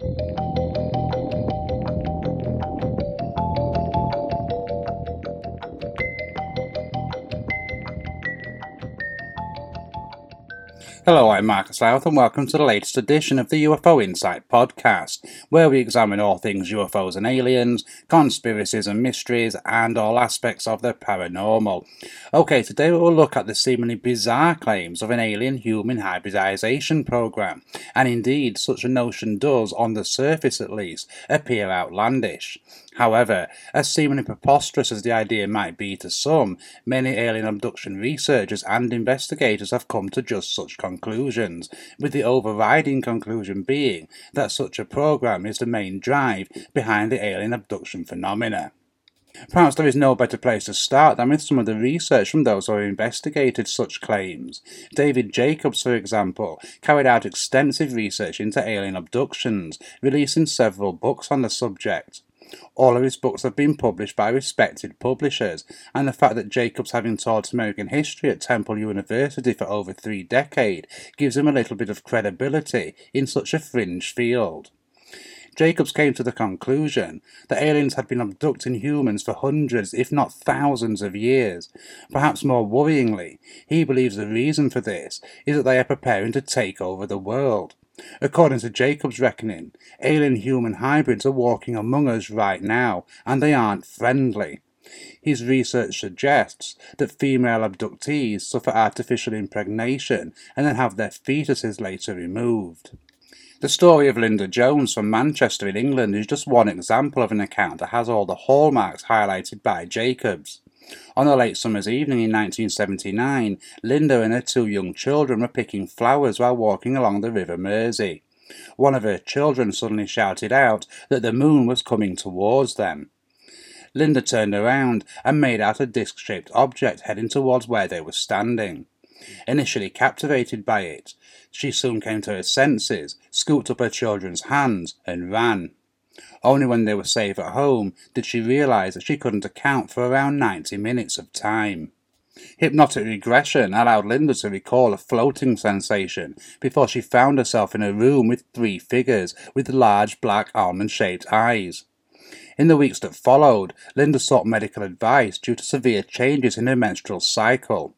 you Hello, I'm Marcus Lowth, and welcome to the latest edition of the UFO Insight podcast, where we examine all things UFOs and aliens, conspiracies and mysteries, and all aspects of the paranormal. Okay, today we will look at the seemingly bizarre claims of an alien human hybridization program, and indeed, such a notion does, on the surface at least, appear outlandish. However, as seemingly preposterous as the idea might be to some, many alien abduction researchers and investigators have come to just such conclusions, with the overriding conclusion being that such a program is the main drive behind the alien abduction phenomena. Perhaps there is no better place to start than with some of the research from those who have investigated such claims. David Jacobs, for example, carried out extensive research into alien abductions, releasing several books on the subject. All of his books have been published by respected publishers, and the fact that Jacobs, having taught American history at Temple University for over three decades, gives him a little bit of credibility in such a fringe field. Jacobs came to the conclusion that aliens had been abducting humans for hundreds, if not thousands, of years. Perhaps more worryingly, he believes the reason for this is that they are preparing to take over the world. According to Jacobs' reckoning, alien human hybrids are walking among us right now, and they aren't friendly. His research suggests that female abductees suffer artificial impregnation and then have their fetuses later removed. The story of Linda Jones from Manchester in England is just one example of an account that has all the hallmarks highlighted by Jacobs. On a late summer's evening in 1979, Linda and her two young children were picking flowers while walking along the River Mersey. One of her children suddenly shouted out that the moon was coming towards them. Linda turned around and made out a disc shaped object heading towards where they were standing. Initially captivated by it, she soon came to her senses, scooped up her children's hands, and ran. Only when they were safe at home did she realize that she couldn't account for around 90 minutes of time. Hypnotic regression allowed Linda to recall a floating sensation before she found herself in a room with three figures with large black almond shaped eyes. In the weeks that followed, Linda sought medical advice due to severe changes in her menstrual cycle.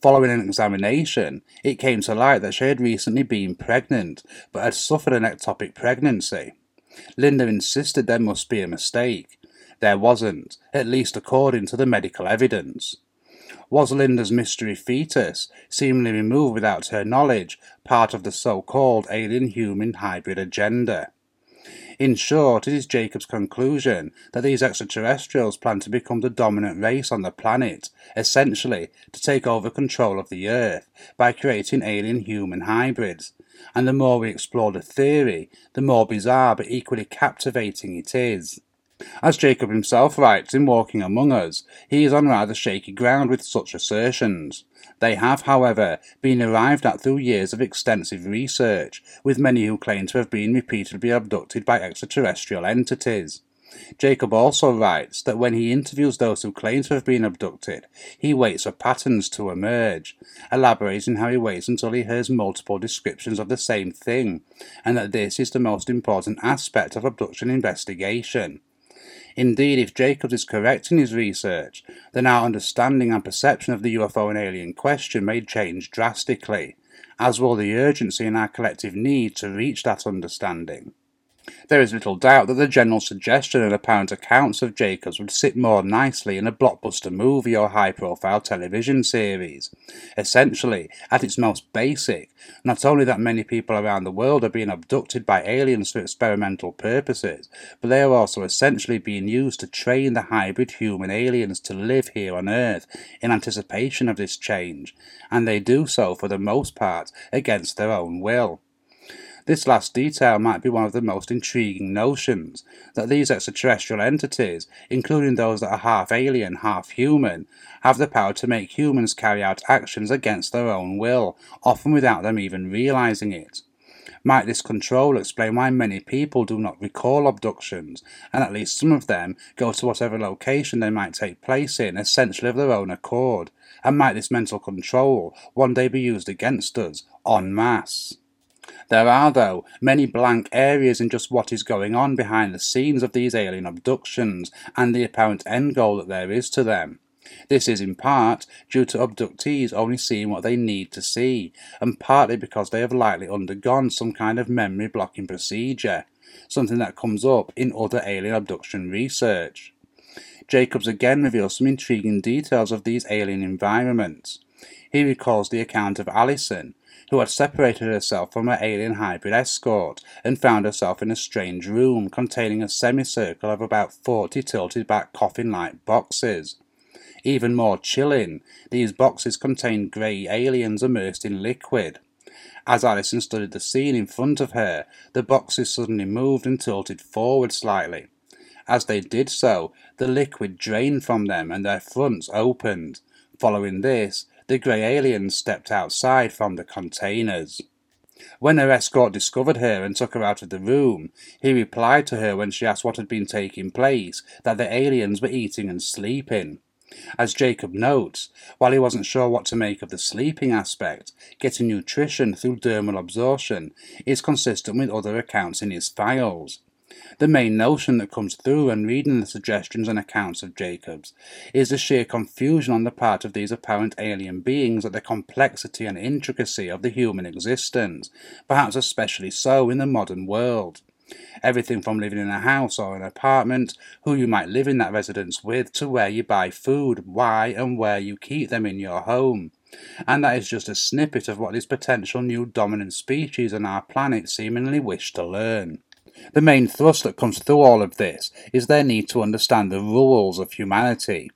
Following an examination, it came to light that she had recently been pregnant, but had suffered an ectopic pregnancy. Linda insisted there must be a mistake. There wasn't, at least according to the medical evidence. Was Linda's mystery fetus, seemingly removed without her knowledge, part of the so called alien human hybrid agenda? In short, it is Jacobs' conclusion that these extraterrestrials plan to become the dominant race on the planet, essentially to take over control of the Earth by creating alien human hybrids. And the more we explore the theory, the more bizarre but equally captivating it is. As Jacob himself writes in Walking Among Us, he is on rather shaky ground with such assertions. They have, however, been arrived at through years of extensive research, with many who claim to have been repeatedly abducted by extraterrestrial entities. Jacob also writes that when he interviews those who claim to have been abducted, he waits for patterns to emerge, elaborating how he waits until he hears multiple descriptions of the same thing, and that this is the most important aspect of abduction investigation. Indeed, if Jacobs is correct in his research, then our understanding and perception of the UFO and alien question may change drastically, as will the urgency in our collective need to reach that understanding. There is little doubt that the general suggestion and apparent accounts of Jacobs would sit more nicely in a blockbuster movie or high profile television series. Essentially, at its most basic, not only that many people around the world are being abducted by aliens for experimental purposes, but they are also essentially being used to train the hybrid human aliens to live here on Earth in anticipation of this change, and they do so for the most part against their own will. This last detail might be one of the most intriguing notions that these extraterrestrial entities, including those that are half alien, half human, have the power to make humans carry out actions against their own will, often without them even realizing it. Might this control explain why many people do not recall abductions, and at least some of them go to whatever location they might take place in essentially of their own accord? And might this mental control one day be used against us en masse? There are, though, many blank areas in just what is going on behind the scenes of these alien abductions and the apparent end goal that there is to them. This is in part due to abductees only seeing what they need to see, and partly because they have likely undergone some kind of memory blocking procedure, something that comes up in other alien abduction research. Jacobs again reveals some intriguing details of these alien environments. He recalls the account of Allison, who had separated herself from her alien hybrid escort and found herself in a strange room containing a semicircle of about 40 tilted back coffin like boxes. Even more chilling, these boxes contained grey aliens immersed in liquid. As Allison studied the scene in front of her, the boxes suddenly moved and tilted forward slightly. As they did so, the liquid drained from them and their fronts opened. Following this, the grey aliens stepped outside from the containers. When her escort discovered her and took her out of the room, he replied to her when she asked what had been taking place that the aliens were eating and sleeping. As Jacob notes, while he wasn't sure what to make of the sleeping aspect, getting nutrition through dermal absorption is consistent with other accounts in his files. The main notion that comes through when reading the suggestions and accounts of Jacobs is the sheer confusion on the part of these apparent alien beings at the complexity and intricacy of the human existence, perhaps especially so in the modern world. Everything from living in a house or an apartment, who you might live in that residence with, to where you buy food, why and where you keep them in your home. And that is just a snippet of what this potential new dominant species on our planet seemingly wish to learn. The main thrust that comes through all of this is their need to understand the rules of humanity.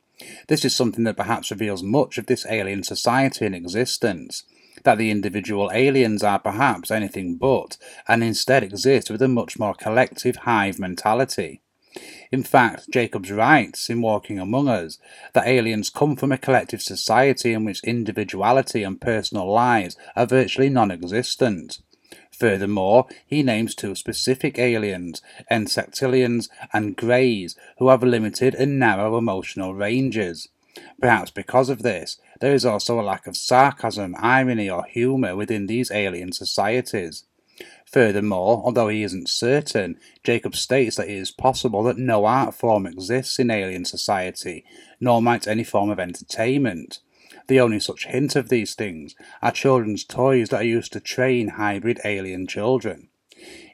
This is something that perhaps reveals much of this alien society in existence, that the individual aliens are perhaps anything but, and instead exist with a much more collective hive mentality. In fact, Jacobs writes in Walking Among Us that aliens come from a collective society in which individuality and personal lives are virtually non existent. Furthermore, he names two specific aliens, Insectilians and Greys, who have limited and narrow emotional ranges. Perhaps because of this, there is also a lack of sarcasm, irony, or humour within these alien societies. Furthermore, although he isn't certain, Jacob states that it is possible that no art form exists in alien society, nor might any form of entertainment. The only such hint of these things are children's toys that are used to train hybrid alien children.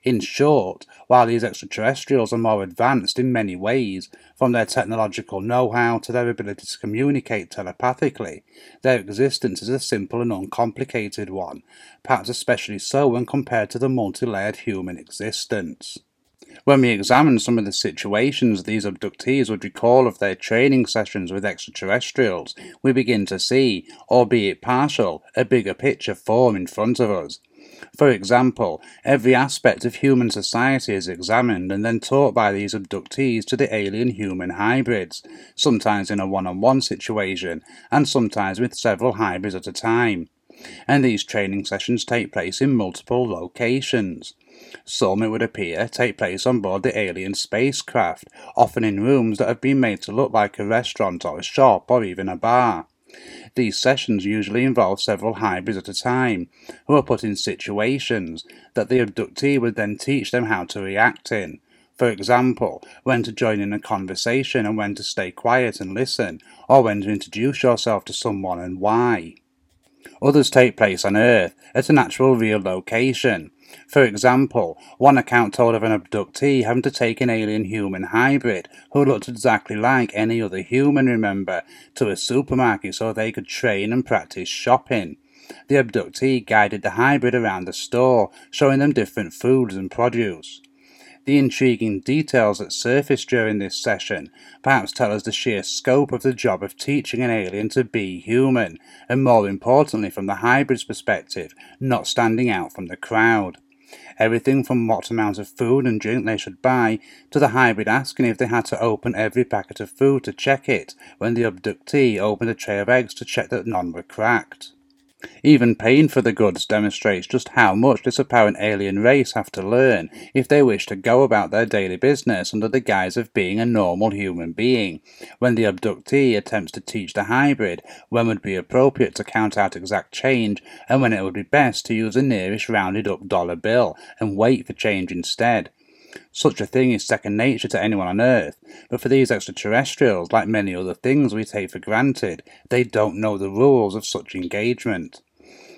In short, while these extraterrestrials are more advanced in many ways, from their technological know how to their ability to communicate telepathically, their existence is a simple and uncomplicated one, perhaps especially so when compared to the multi layered human existence. When we examine some of the situations these abductees would recall of their training sessions with extraterrestrials, we begin to see, albeit partial, a bigger picture form in front of us. For example, every aspect of human society is examined and then taught by these abductees to the alien human hybrids, sometimes in a one on one situation, and sometimes with several hybrids at a time. And these training sessions take place in multiple locations. Some, it would appear, take place on board the alien spacecraft, often in rooms that have been made to look like a restaurant or a shop or even a bar. These sessions usually involve several hybrids at a time, who are put in situations that the abductee would then teach them how to react in. For example, when to join in a conversation and when to stay quiet and listen, or when to introduce yourself to someone and why. Others take place on Earth at an actual real location, for example, one account told of an abductee having to take an alien human hybrid, who looked exactly like any other human, remember, to a supermarket so they could train and practice shopping. The abductee guided the hybrid around the store, showing them different foods and produce. The intriguing details that surface during this session perhaps tell us the sheer scope of the job of teaching an alien to be human, and more importantly, from the hybrid's perspective, not standing out from the crowd. Everything from what amount of food and drink they should buy, to the hybrid asking if they had to open every packet of food to check it, when the abductee opened a tray of eggs to check that none were cracked. Even paying for the goods demonstrates just how much this apparent alien race have to learn if they wish to go about their daily business under the guise of being a normal human being, when the abductee attempts to teach the hybrid when would be appropriate to count out exact change and when it would be best to use the nearest rounded up dollar bill and wait for change instead. Such a thing is second nature to anyone on Earth, but for these extraterrestrials, like many other things we take for granted, they don't know the rules of such engagement.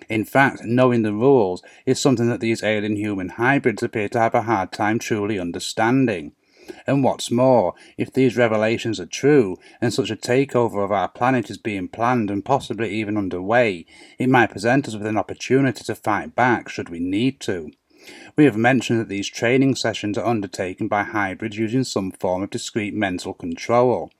In fact, knowing the rules is something that these alien human hybrids appear to have a hard time truly understanding. And what's more, if these revelations are true, and such a takeover of our planet is being planned and possibly even underway, it might present us with an opportunity to fight back should we need to. We have mentioned that these training sessions are undertaken by hybrids using some form of discrete mental control.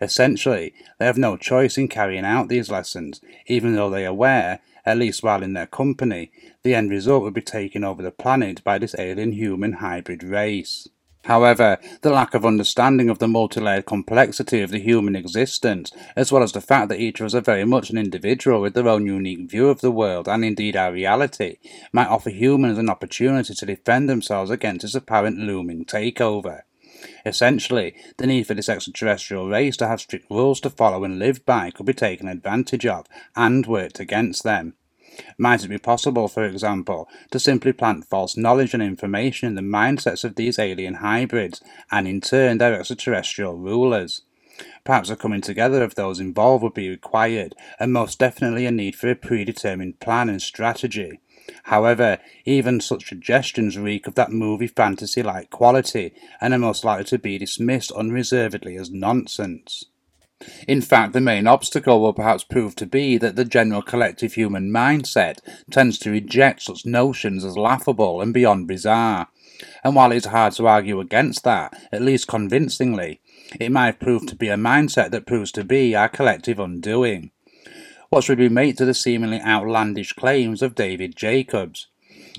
Essentially, they have no choice in carrying out these lessons, even though they are aware, at least while in their company, the end result would be taking over the planet by this alien human hybrid race. However, the lack of understanding of the multi-layered complexity of the human existence, as well as the fact that each of us are very much an individual with their own unique view of the world and indeed our reality, might offer humans an opportunity to defend themselves against this apparent looming takeover. Essentially, the need for this extraterrestrial race to have strict rules to follow and live by could be taken advantage of and worked against them. Might it be possible, for example, to simply plant false knowledge and information in the mindsets of these alien hybrids, and in turn their extraterrestrial rulers? Perhaps a coming together of those involved would be required, and most definitely a need for a predetermined plan and strategy. However, even such suggestions reek of that movie fantasy like quality, and are most likely to be dismissed unreservedly as nonsense. In fact, the main obstacle will perhaps prove to be that the general collective human mindset tends to reject such notions as laughable and beyond bizarre. And while it's hard to argue against that, at least convincingly, it might prove to be a mindset that proves to be our collective undoing. What should we make to the seemingly outlandish claims of David Jacobs?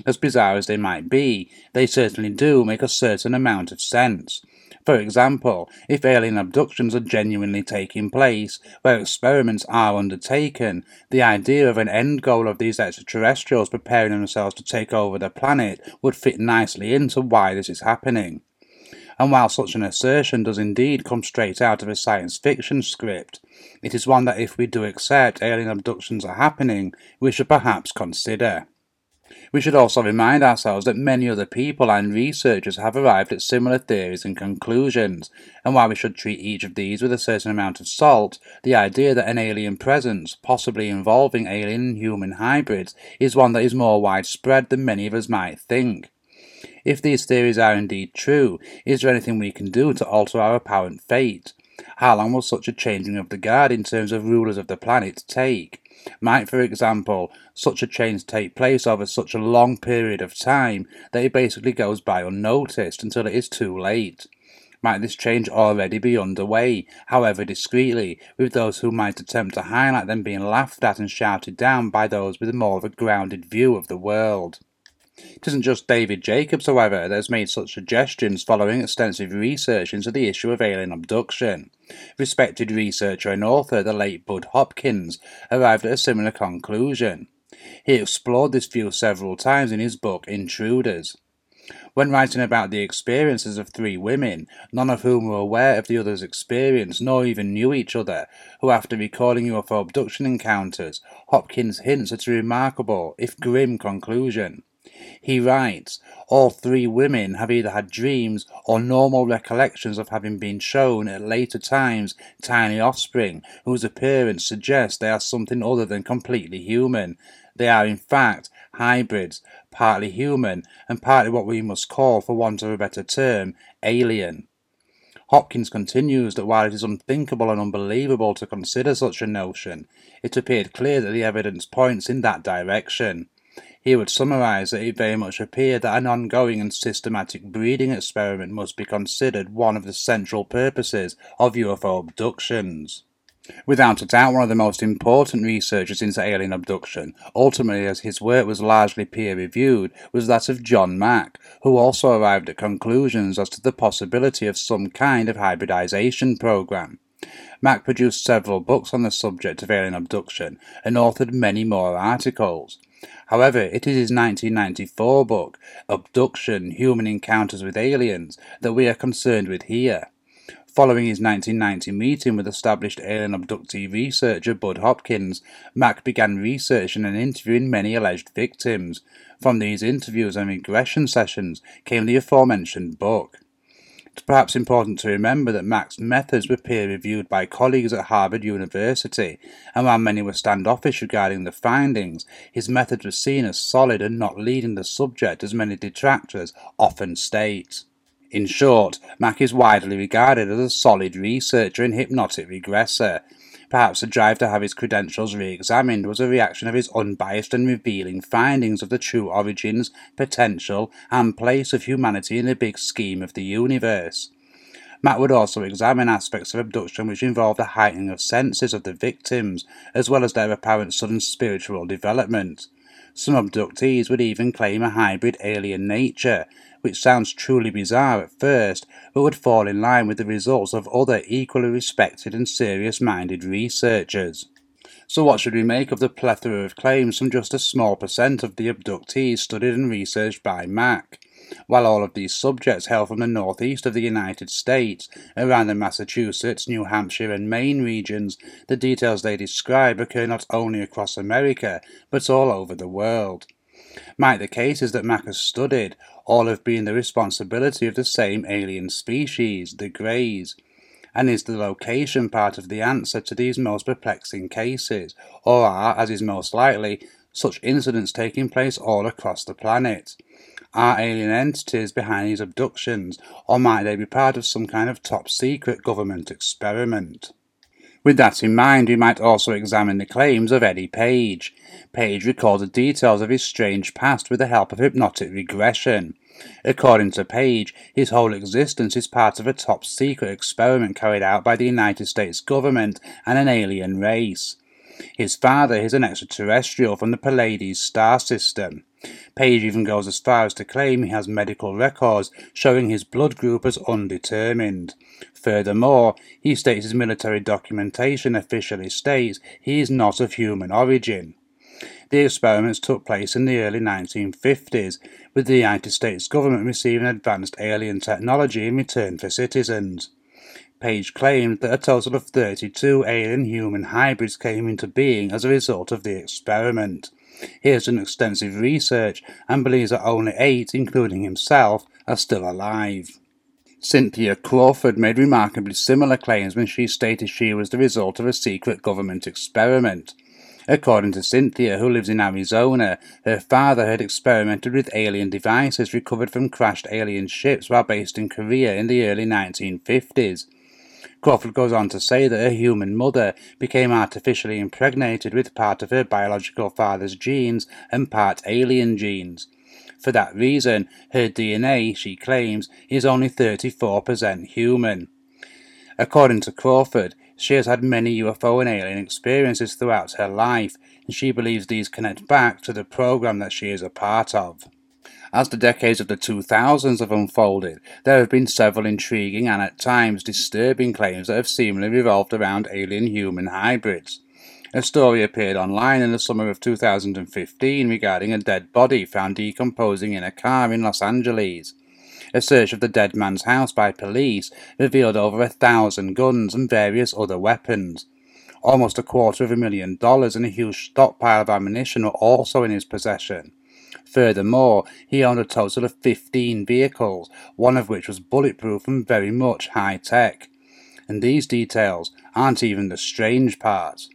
As bizarre as they might be, they certainly do make a certain amount of sense. For example, if alien abductions are genuinely taking place, where experiments are undertaken, the idea of an end goal of these extraterrestrials preparing themselves to take over the planet would fit nicely into why this is happening. And while such an assertion does indeed come straight out of a science fiction script, it is one that if we do accept alien abductions are happening, we should perhaps consider. We should also remind ourselves that many other people and researchers have arrived at similar theories and conclusions, and while we should treat each of these with a certain amount of salt, the idea that an alien presence, possibly involving alien and human hybrids, is one that is more widespread than many of us might think. If these theories are indeed true, is there anything we can do to alter our apparent fate? How long will such a changing of the guard in terms of rulers of the planet take? Might, for example, such a change take place over such a long period of time that it basically goes by unnoticed until it is too late? Might this change already be underway, however discreetly, with those who might attempt to highlight them being laughed at and shouted down by those with a more of a grounded view of the world? It isn't just David Jacobs, however, that has made such suggestions following extensive research into the issue of alien abduction. Respected researcher and author, the late Bud Hopkins, arrived at a similar conclusion. He explored this view several times in his book Intruders. When writing about the experiences of three women, none of whom were aware of the other's experience nor even knew each other, who after recalling UFO abduction encounters, Hopkins hints at a remarkable, if grim, conclusion. He writes, All three women have either had dreams or normal recollections of having been shown at later times tiny offspring whose appearance suggests they are something other than completely human. They are in fact hybrids, partly human and partly what we must call, for want of a better term, alien. Hopkins continues that while it is unthinkable and unbelievable to consider such a notion, it appeared clear that the evidence points in that direction. He would summarize that it very much appeared that an ongoing and systematic breeding experiment must be considered one of the central purposes of UFO abductions. Without a doubt, one of the most important researchers into alien abduction, ultimately as his work was largely peer reviewed, was that of John Mack, who also arrived at conclusions as to the possibility of some kind of hybridization program. Mack produced several books on the subject of alien abduction and authored many more articles. However, it is his 1994 book, Abduction Human Encounters with Aliens, that we are concerned with here. Following his 1990 meeting with established alien abductee researcher Bud Hopkins, Mack began researching and interviewing many alleged victims. From these interviews and regression sessions came the aforementioned book. It's perhaps important to remember that Mack's methods were peer reviewed by colleagues at Harvard University, and while many were standoffish regarding the findings, his methods were seen as solid and not leading the subject as many detractors often state. In short, Mack is widely regarded as a solid researcher and hypnotic regressor. Perhaps the drive to have his credentials re examined was a reaction of his unbiased and revealing findings of the true origins, potential, and place of humanity in the big scheme of the universe. Mack would also examine aspects of abduction which involve the heightening of senses of the victims, as well as their apparent sudden spiritual development. Some abductees would even claim a hybrid alien nature, which sounds truly bizarre at first, but would fall in line with the results of other equally respected and serious minded researchers. So, what should we make of the plethora of claims from just a small percent of the abductees studied and researched by Mack? While all of these subjects hail from the northeast of the United States, around the Massachusetts, New Hampshire, and Maine regions, the details they describe occur not only across America, but all over the world. Might the cases that Mack has studied all have been the responsibility of the same alien species, the Greys? And is the location part of the answer to these most perplexing cases, or are, as is most likely, such incidents taking place all across the planet? Are alien entities behind these abductions, or might they be part of some kind of top secret government experiment? With that in mind, we might also examine the claims of Eddie Page. Page the details of his strange past with the help of hypnotic regression. According to Page, his whole existence is part of a top secret experiment carried out by the United States government and an alien race. His father is an extraterrestrial from the Pleiades star system. Page even goes as far as to claim he has medical records showing his blood group as undetermined. Furthermore, he states his military documentation officially states he is not of human origin. The experiments took place in the early 1950s, with the United States government receiving advanced alien technology in return for citizens. Page claimed that a total of 32 alien human hybrids came into being as a result of the experiment. He has done extensive research and believes that only eight, including himself, are still alive. Cynthia Crawford made remarkably similar claims when she stated she was the result of a secret government experiment. According to Cynthia, who lives in Arizona, her father had experimented with alien devices recovered from crashed alien ships while based in Korea in the early 1950s. Crawford goes on to say that her human mother became artificially impregnated with part of her biological father's genes and part alien genes. For that reason, her DNA, she claims, is only 34% human. According to Crawford, she has had many UFO and alien experiences throughout her life, and she believes these connect back to the program that she is a part of. As the decades of the 2000s have unfolded, there have been several intriguing and at times disturbing claims that have seemingly revolved around alien human hybrids. A story appeared online in the summer of 2015 regarding a dead body found decomposing in a car in Los Angeles. A search of the dead man's house by police revealed over a thousand guns and various other weapons. Almost a quarter of a million dollars and a huge stockpile of ammunition were also in his possession. Furthermore, he owned a total of 15 vehicles, one of which was bulletproof and very much high tech. And these details aren't even the strange part.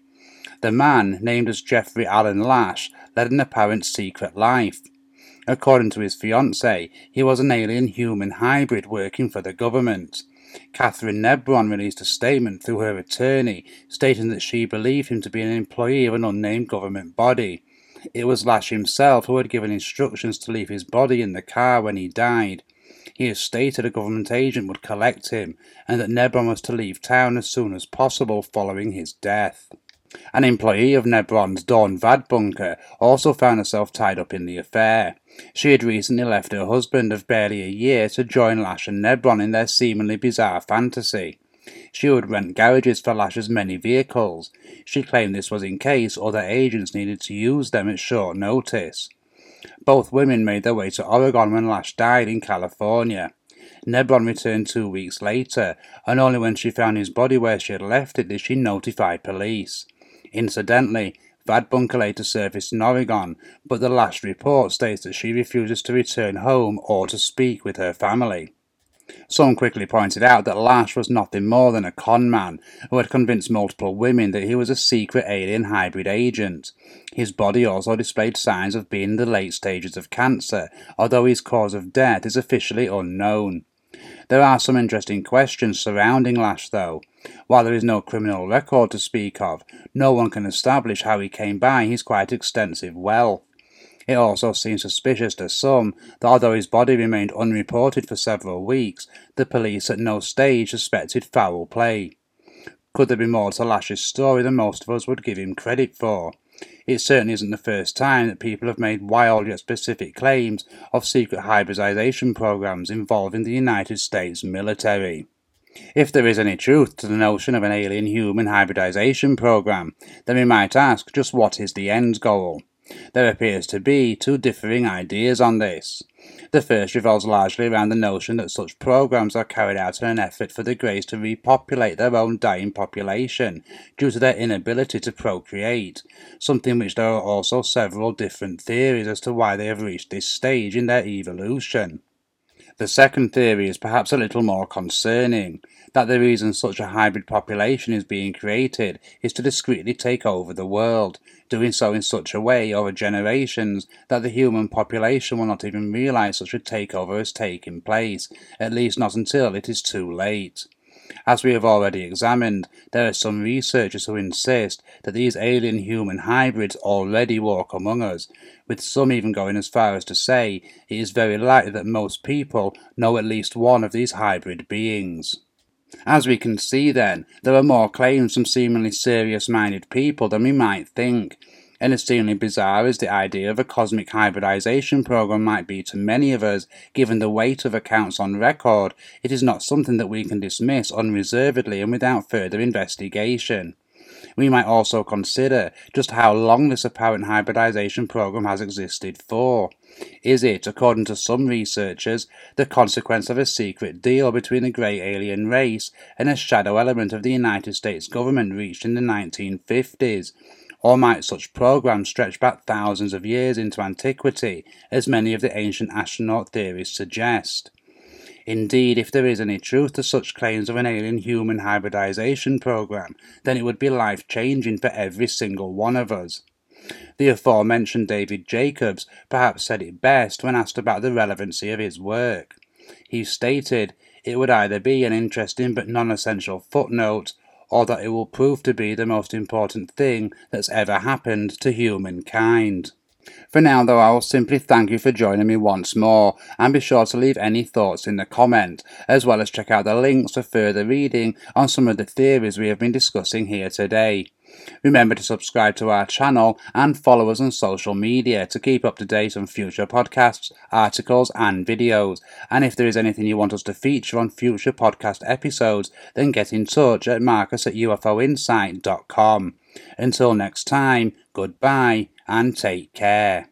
The man, named as Jeffrey Allen Lash, led an apparent secret life. According to his fiancée, he was an alien human hybrid working for the government. Catherine Nebron released a statement through her attorney stating that she believed him to be an employee of an unnamed government body. It was Lash himself who had given instructions to leave his body in the car when he died. He had stated a government agent would collect him, and that Nebron was to leave town as soon as possible following his death. An employee of Nebron's Dawn Vadbunker also found herself tied up in the affair. She had recently left her husband of barely a year to join Lash and Nebron in their seemingly bizarre fantasy. She would rent garages for Lash's many vehicles. She claimed this was in case other agents needed to use them at short notice. Both women made their way to Oregon when Lash died in California. Nebron returned two weeks later, and only when she found his body where she had left it did she notify police. Incidentally, Vadbunker later surfaced in Oregon, but the last report states that she refuses to return home or to speak with her family. Some quickly pointed out that Lash was nothing more than a con man who had convinced multiple women that he was a secret alien hybrid agent. His body also displayed signs of being in the late stages of cancer, although his cause of death is officially unknown. There are some interesting questions surrounding Lash, though. While there is no criminal record to speak of, no one can establish how he came by his quite extensive wealth. It also seems suspicious to some that although his body remained unreported for several weeks, the police at no stage suspected foul play. Could there be more to Lash's story than most of us would give him credit for? It certainly isn't the first time that people have made wild yet specific claims of secret hybridization programs involving the United States military. If there is any truth to the notion of an alien human hybridization program, then we might ask just what is the end goal? There appears to be two differing ideas on this. The first revolves largely around the notion that such programs are carried out in an effort for the Greys to repopulate their own dying population due to their inability to procreate, something which there are also several different theories as to why they have reached this stage in their evolution. The second theory is perhaps a little more concerning, that the reason such a hybrid population is being created is to discreetly take over the world, doing so in such a way over generations that the human population will not even realize such a takeover has taken place, at least not until it is too late. As we have already examined, there are some researchers who insist that these alien human hybrids already walk among us, with some even going as far as to say it is very likely that most people know at least one of these hybrid beings. As we can see then, there are more claims from seemingly serious-minded people than we might think, as bizarre as the idea of a cosmic hybridization program might be to many of us, given the weight of accounts on record, it is not something that we can dismiss unreservedly and without further investigation. We might also consider just how long this apparent hybridization program has existed for. Is it, according to some researchers, the consequence of a secret deal between the grey alien race and a shadow element of the United States government reached in the 1950s? Or might such programs stretch back thousands of years into antiquity, as many of the ancient astronaut theories suggest? Indeed, if there is any truth to such claims of an alien human hybridization program, then it would be life changing for every single one of us. The aforementioned David Jacobs perhaps said it best when asked about the relevancy of his work. He stated it would either be an interesting but non essential footnote, or that it will prove to be the most important thing that's ever happened to humankind. For now, though, I will simply thank you for joining me once more, and be sure to leave any thoughts in the comment, as well as check out the links for further reading on some of the theories we have been discussing here today. Remember to subscribe to our channel and follow us on social media to keep up to date on future podcasts, articles, and videos. And if there is anything you want us to feature on future podcast episodes, then get in touch at marcus at ufoinsight.com. Until next time, goodbye and take care.